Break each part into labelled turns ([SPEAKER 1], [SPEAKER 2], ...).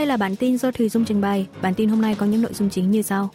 [SPEAKER 1] đây là bản tin do Thùy Dung trình bày. Bản tin hôm nay có những nội dung chính như sau.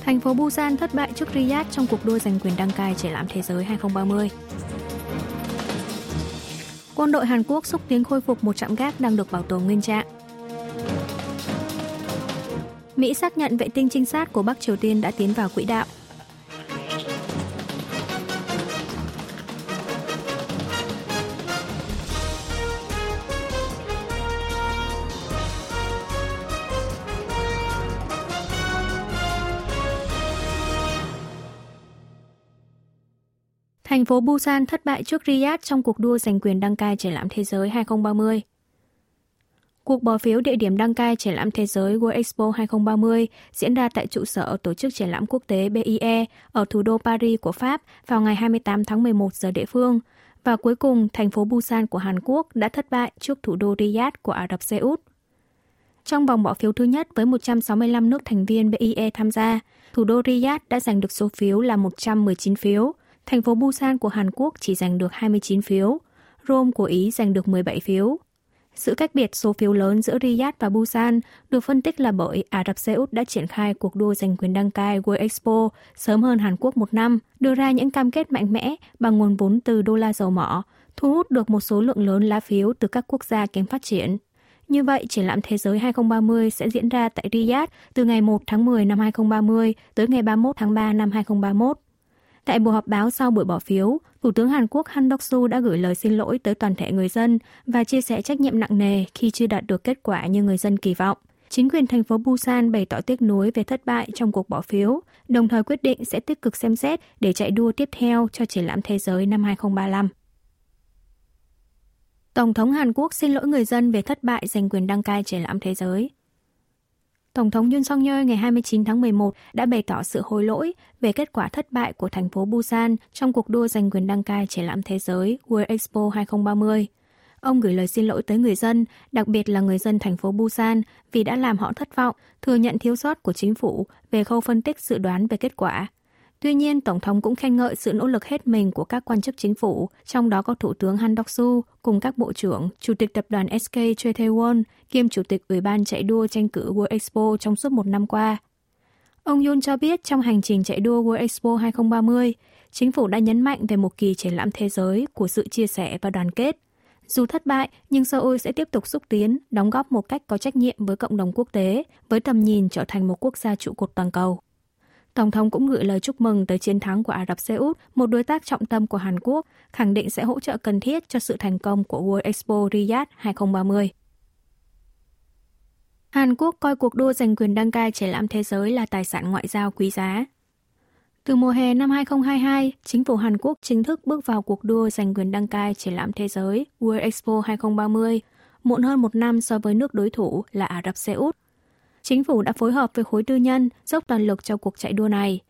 [SPEAKER 1] Thành phố Busan thất bại trước Riyadh trong cuộc đua giành quyền đăng cai triển lãm thế giới 2030. Quân đội Hàn Quốc xúc tiến khôi phục một trạm gác đang được bảo tồn nguyên trạng. Mỹ xác nhận vệ tinh trinh sát của Bắc Triều Tiên đã tiến vào quỹ đạo. Thành phố Busan thất bại trước Riyadh trong cuộc đua giành quyền đăng cai triển lãm thế giới 2030. Cuộc bỏ phiếu địa điểm đăng cai triển lãm thế giới World Expo 2030 diễn ra tại trụ sở Tổ chức Triển lãm Quốc tế BIE ở thủ đô Paris của Pháp vào ngày 28 tháng 11 giờ địa phương. Và cuối cùng, thành phố Busan của Hàn Quốc đã thất bại trước thủ đô Riyadh của Ả Rập Xê Út. Trong vòng bỏ phiếu thứ nhất với 165 nước thành viên BIE tham gia, thủ đô Riyadh đã giành được số phiếu là 119 phiếu, thành phố Busan của Hàn Quốc chỉ giành được 29 phiếu, Rome của Ý giành được 17 phiếu. Sự cách biệt số phiếu lớn giữa Riyadh và Busan được phân tích là bởi Ả Rập Xê Út đã triển khai cuộc đua giành quyền đăng cai World Expo sớm hơn Hàn Quốc một năm, đưa ra những cam kết mạnh mẽ bằng nguồn vốn từ đô la dầu mỏ, thu hút được một số lượng lớn lá phiếu từ các quốc gia kém phát triển. Như vậy, triển lãm thế giới 2030 sẽ diễn ra tại Riyadh từ ngày 1 tháng 10 năm 2030 tới ngày 31 tháng 3 năm 2031. Tại buổi họp báo sau buổi bỏ phiếu, Thủ tướng Hàn Quốc Han Dok-su đã gửi lời xin lỗi tới toàn thể người dân và chia sẻ trách nhiệm nặng nề khi chưa đạt được kết quả như người dân kỳ vọng. Chính quyền thành phố Busan bày tỏ tiếc nuối về thất bại trong cuộc bỏ phiếu, đồng thời quyết định sẽ tích cực xem xét để chạy đua tiếp theo cho triển lãm thế giới năm 2035. Tổng thống Hàn Quốc xin lỗi người dân về thất bại giành quyền đăng cai triển lãm thế giới. Tổng thống Yoon song yeol ngày 29 tháng 11 đã bày tỏ sự hối lỗi về kết quả thất bại của thành phố Busan trong cuộc đua giành quyền đăng cai triển lãm thế giới World Expo 2030. Ông gửi lời xin lỗi tới người dân, đặc biệt là người dân thành phố Busan vì đã làm họ thất vọng, thừa nhận thiếu sót của chính phủ về khâu phân tích dự đoán về kết quả. Tuy nhiên, Tổng thống cũng khen ngợi sự nỗ lực hết mình của các quan chức chính phủ, trong đó có Thủ tướng Han Dok-su cùng các bộ trưởng, Chủ tịch tập đoàn SK Choi Tae-won kiêm Chủ tịch Ủy ban chạy đua tranh cử World Expo trong suốt một năm qua. Ông Yoon cho biết trong hành trình chạy đua World Expo 2030, chính phủ đã nhấn mạnh về một kỳ triển lãm thế giới của sự chia sẻ và đoàn kết. Dù thất bại, nhưng Seoul sẽ tiếp tục xúc tiến, đóng góp một cách có trách nhiệm với cộng đồng quốc tế, với tầm nhìn trở thành một quốc gia trụ cột toàn cầu. Tổng thống cũng gửi lời chúc mừng tới chiến thắng của Ả Rập Xê Út, một đối tác trọng tâm của Hàn Quốc, khẳng định sẽ hỗ trợ cần thiết cho sự thành công của World Expo Riyadh 2030. Hàn Quốc coi cuộc đua giành quyền đăng cai triển lãm thế giới là tài sản ngoại giao quý giá. Từ mùa hè năm 2022, chính phủ Hàn Quốc chính thức bước vào cuộc đua giành quyền đăng cai triển lãm thế giới World Expo 2030, muộn hơn một năm so với nước đối thủ là Ả Rập Xê Út. Chính phủ đã phối hợp với khối tư nhân dốc toàn lực cho cuộc chạy đua này.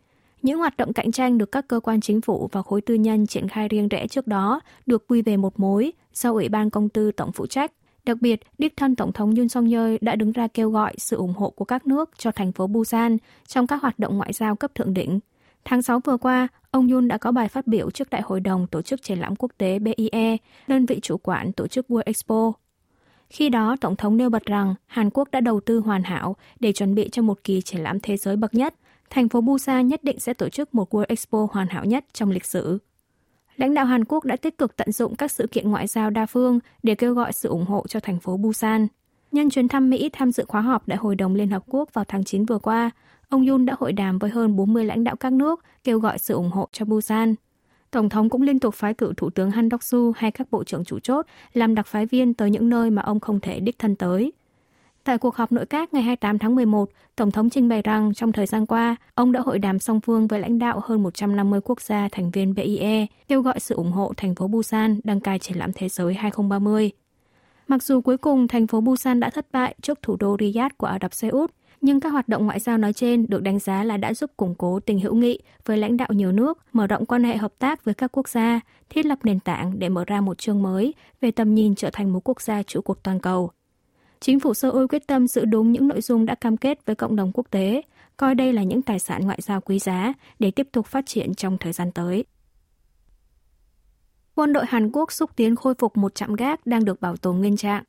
[SPEAKER 1] Những hoạt động cạnh tranh được các cơ quan chính phủ và khối tư nhân triển khai riêng rẽ trước đó được quy về một mối do Ủy ban Công tư tổng phụ trách. Đặc biệt, đích thân Tổng thống Yoon song yeol đã đứng ra kêu gọi sự ủng hộ của các nước cho thành phố Busan trong các hoạt động ngoại giao cấp thượng đỉnh. Tháng 6 vừa qua, ông Yoon đã có bài phát biểu trước Đại hội đồng Tổ chức Triển lãm Quốc tế BIE, đơn vị chủ quản tổ chức World Expo. Khi đó, Tổng thống nêu bật rằng Hàn Quốc đã đầu tư hoàn hảo để chuẩn bị cho một kỳ triển lãm thế giới bậc nhất. Thành phố Busan nhất định sẽ tổ chức một World Expo hoàn hảo nhất trong lịch sử. Lãnh đạo Hàn Quốc đã tích cực tận dụng các sự kiện ngoại giao đa phương để kêu gọi sự ủng hộ cho thành phố Busan. Nhân chuyến thăm Mỹ tham dự khóa họp Đại hội đồng Liên Hợp Quốc vào tháng 9 vừa qua, ông Yun đã hội đàm với hơn 40 lãnh đạo các nước kêu gọi sự ủng hộ cho Busan. Tổng thống cũng liên tục phái cử Thủ tướng Han Đốc-su hay các bộ trưởng chủ chốt làm đặc phái viên tới những nơi mà ông không thể đích thân tới. Tại cuộc họp nội các ngày 28 tháng 11, Tổng thống trình bày rằng trong thời gian qua, ông đã hội đàm song phương với lãnh đạo hơn 150 quốc gia thành viên BIE, kêu gọi sự ủng hộ thành phố Busan đăng cai triển lãm thế giới 2030. Mặc dù cuối cùng thành phố Busan đã thất bại trước thủ đô Riyadh của Ả Rập Xê Út, nhưng các hoạt động ngoại giao nói trên được đánh giá là đã giúp củng cố tình hữu nghị với lãnh đạo nhiều nước, mở rộng quan hệ hợp tác với các quốc gia, thiết lập nền tảng để mở ra một chương mới về tầm nhìn trở thành một quốc gia trụ cột toàn cầu. Chính phủ Seoul quyết tâm giữ đúng những nội dung đã cam kết với cộng đồng quốc tế, coi đây là những tài sản ngoại giao quý giá để tiếp tục phát triển trong thời gian tới. Quân đội Hàn Quốc xúc tiến khôi phục một trạm gác đang được bảo tồn nguyên trạng.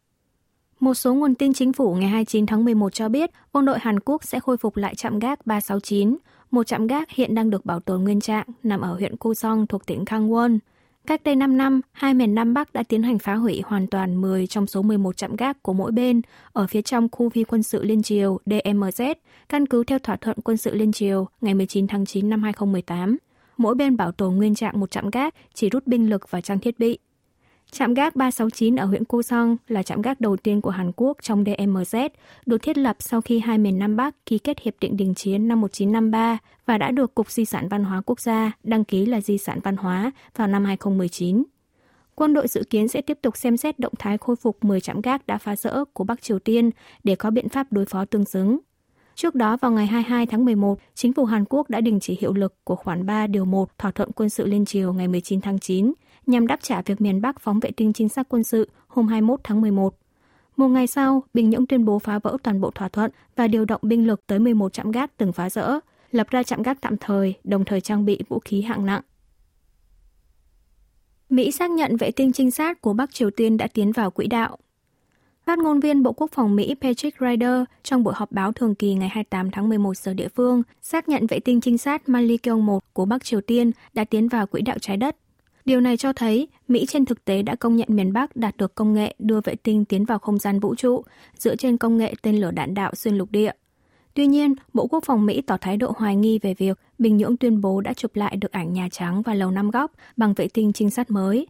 [SPEAKER 1] Một số nguồn tin chính phủ ngày 29 tháng 11 cho biết quân đội Hàn Quốc sẽ khôi phục lại trạm gác 369, một trạm gác hiện đang được bảo tồn nguyên trạng nằm ở huyện Kusong thuộc tỉnh Gangwon. Cách đây 5 năm, hai miền Nam Bắc đã tiến hành phá hủy hoàn toàn 10 trong số 11 trạm gác của mỗi bên ở phía trong khu phi quân sự Liên Triều DMZ, căn cứ theo thỏa thuận quân sự Liên Triều ngày 19 tháng 9 năm 2018. Mỗi bên bảo tồn nguyên trạng một trạm gác, chỉ rút binh lực và trang thiết bị. Trạm gác 369 ở huyện Kusong là trạm gác đầu tiên của Hàn Quốc trong DMZ, được thiết lập sau khi hai miền Nam Bắc ký kết Hiệp định Đình Chiến năm 1953 và đã được Cục Di sản Văn hóa Quốc gia đăng ký là di sản văn hóa vào năm 2019. Quân đội dự kiến sẽ tiếp tục xem xét động thái khôi phục 10 trạm gác đã phá rỡ của Bắc Triều Tiên để có biện pháp đối phó tương xứng. Trước đó vào ngày 22 tháng 11, chính phủ Hàn Quốc đã đình chỉ hiệu lực của khoản 3 điều 1 thỏa thuận quân sự liên triều ngày 19 tháng 9 nhằm đáp trả việc miền Bắc phóng vệ tinh trinh sát quân sự hôm 21 tháng 11. Một ngày sau, Bình Nhưỡng tuyên bố phá vỡ toàn bộ thỏa thuận và điều động binh lực tới 11 trạm gác từng phá rỡ, lập ra trạm gác tạm thời, đồng thời trang bị vũ khí hạng nặng. Mỹ xác nhận vệ tinh trinh sát của Bắc Triều Tiên đã tiến vào quỹ đạo. Phát ngôn viên Bộ Quốc phòng Mỹ Patrick Ryder trong buổi họp báo thường kỳ ngày 28 tháng 11 giờ địa phương xác nhận vệ tinh trinh sát Malikyong 1 của Bắc Triều Tiên đã tiến vào quỹ đạo trái đất Điều này cho thấy Mỹ trên thực tế đã công nhận miền Bắc đạt được công nghệ đưa vệ tinh tiến vào không gian vũ trụ dựa trên công nghệ tên lửa đạn đạo xuyên lục địa. Tuy nhiên, Bộ Quốc phòng Mỹ tỏ thái độ hoài nghi về việc Bình Nhưỡng tuyên bố đã chụp lại được ảnh Nhà Trắng và Lầu Năm Góc bằng vệ tinh trinh sát mới.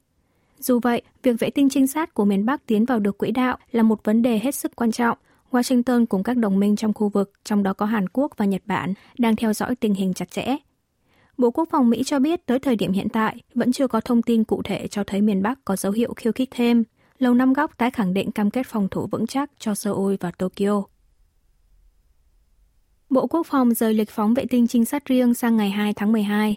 [SPEAKER 1] Dù vậy, việc vệ tinh trinh sát của miền Bắc tiến vào được quỹ đạo là một vấn đề hết sức quan trọng. Washington cùng các đồng minh trong khu vực, trong đó có Hàn Quốc và Nhật Bản, đang theo dõi tình hình chặt chẽ. Bộ Quốc phòng Mỹ cho biết tới thời điểm hiện tại vẫn chưa có thông tin cụ thể cho thấy miền Bắc có dấu hiệu khiêu khích thêm. Lầu Năm Góc tái khẳng định cam kết phòng thủ vững chắc cho Seoul và Tokyo. Bộ Quốc phòng rời lịch phóng vệ tinh trinh sát riêng sang ngày 2 tháng 12.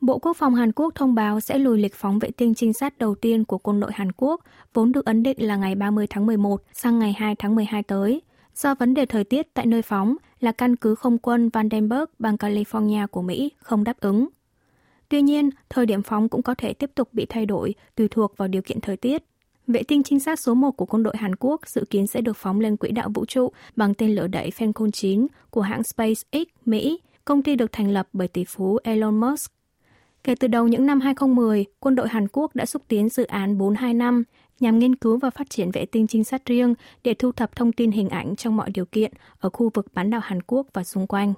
[SPEAKER 1] Bộ Quốc phòng Hàn Quốc thông báo sẽ lùi lịch phóng vệ tinh trinh sát đầu tiên của quân đội Hàn Quốc, vốn được ấn định là ngày 30 tháng 11 sang ngày 2 tháng 12 tới, do vấn đề thời tiết tại nơi phóng là căn cứ không quân Vandenberg, bang California của Mỹ không đáp ứng. Tuy nhiên, thời điểm phóng cũng có thể tiếp tục bị thay đổi tùy thuộc vào điều kiện thời tiết. Vệ tinh trinh sát số 1 của quân đội Hàn Quốc dự kiến sẽ được phóng lên quỹ đạo vũ trụ bằng tên lửa đẩy Falcon 9 của hãng SpaceX, Mỹ, công ty được thành lập bởi tỷ phú Elon Musk. Kể từ đầu những năm 2010, quân đội Hàn Quốc đã xúc tiến dự án 425 nhằm nghiên cứu và phát triển vệ tinh trinh sát riêng để thu thập thông tin hình ảnh trong mọi điều kiện ở khu vực bán đảo Hàn Quốc và xung quanh.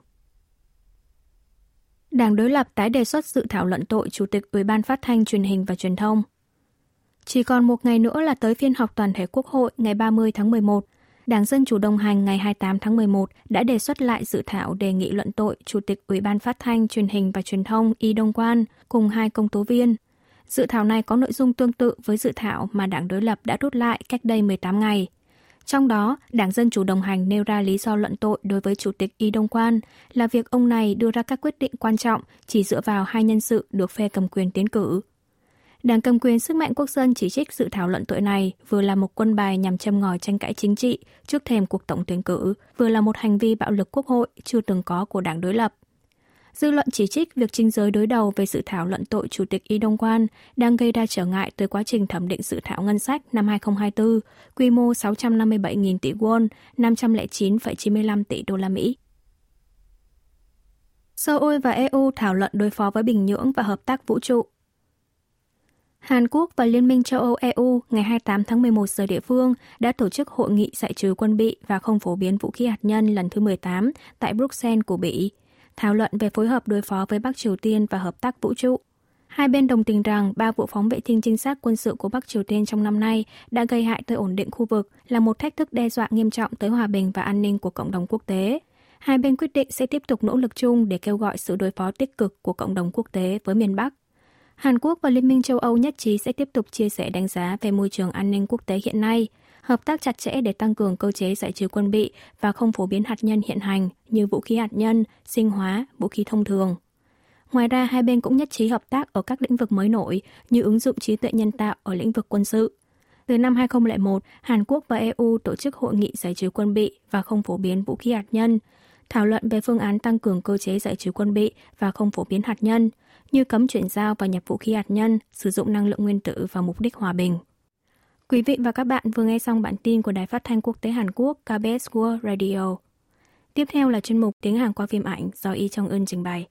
[SPEAKER 1] Đảng đối lập tái đề xuất dự thảo luận tội Chủ tịch Ủy ban Phát thanh Truyền hình và Truyền thông. Chỉ còn một ngày nữa là tới phiên họp toàn thể Quốc hội ngày 30 tháng 11. Đảng Dân Chủ đồng hành ngày 28 tháng 11 đã đề xuất lại dự thảo đề nghị luận tội Chủ tịch Ủy ban Phát thanh Truyền hình và Truyền thông Y Đông Quan cùng hai công tố viên – Dự thảo này có nội dung tương tự với dự thảo mà đảng đối lập đã rút lại cách đây 18 ngày. Trong đó, Đảng Dân Chủ đồng hành nêu ra lý do luận tội đối với Chủ tịch Y Đông Quan là việc ông này đưa ra các quyết định quan trọng chỉ dựa vào hai nhân sự được phe cầm quyền tiến cử. Đảng cầm quyền sức mạnh quốc dân chỉ trích dự thảo luận tội này vừa là một quân bài nhằm châm ngòi tranh cãi chính trị trước thềm cuộc tổng tuyển cử, vừa là một hành vi bạo lực quốc hội chưa từng có của đảng đối lập. Dư luận chỉ trích việc trình giới đối đầu về dự thảo luận tội Chủ tịch Y Đông Quan đang gây ra trở ngại tới quá trình thẩm định dự thảo ngân sách năm 2024, quy mô 657.000 tỷ won, 509,95 tỷ đô la Mỹ. Seoul và EU thảo luận đối phó với Bình Nhưỡng và hợp tác vũ trụ. Hàn Quốc và Liên minh châu Âu EU ngày 28 tháng 11 giờ địa phương đã tổ chức hội nghị giải trừ quân bị và không phổ biến vũ khí hạt nhân lần thứ 18 tại Bruxelles của Bỉ thảo luận về phối hợp đối phó với Bắc Triều Tiên và hợp tác vũ trụ. Hai bên đồng tình rằng ba vụ phóng vệ tinh trinh sát quân sự của Bắc Triều Tiên trong năm nay đã gây hại tới ổn định khu vực, là một thách thức đe dọa nghiêm trọng tới hòa bình và an ninh của cộng đồng quốc tế. Hai bên quyết định sẽ tiếp tục nỗ lực chung để kêu gọi sự đối phó tích cực của cộng đồng quốc tế với miền Bắc. Hàn Quốc và Liên minh châu Âu nhất trí sẽ tiếp tục chia sẻ đánh giá về môi trường an ninh quốc tế hiện nay, hợp tác chặt chẽ để tăng cường cơ chế giải trừ quân bị và không phổ biến hạt nhân hiện hành như vũ khí hạt nhân, sinh hóa, vũ khí thông thường. Ngoài ra, hai bên cũng nhất trí hợp tác ở các lĩnh vực mới nổi như ứng dụng trí tuệ nhân tạo ở lĩnh vực quân sự. Từ năm 2001, Hàn Quốc và EU tổ chức hội nghị giải trừ quân bị và không phổ biến vũ khí hạt nhân, thảo luận về phương án tăng cường cơ chế giải trừ quân bị và không phổ biến hạt nhân, như cấm chuyển giao và nhập vũ khí hạt nhân, sử dụng năng lượng nguyên tử vào mục đích hòa bình. Quý vị và các bạn vừa nghe xong bản tin của Đài Phát thanh Quốc tế Hàn Quốc KBS World Radio. Tiếp theo là chuyên mục tiếng Hàn qua phim ảnh do Y Trong Ưn trình bày.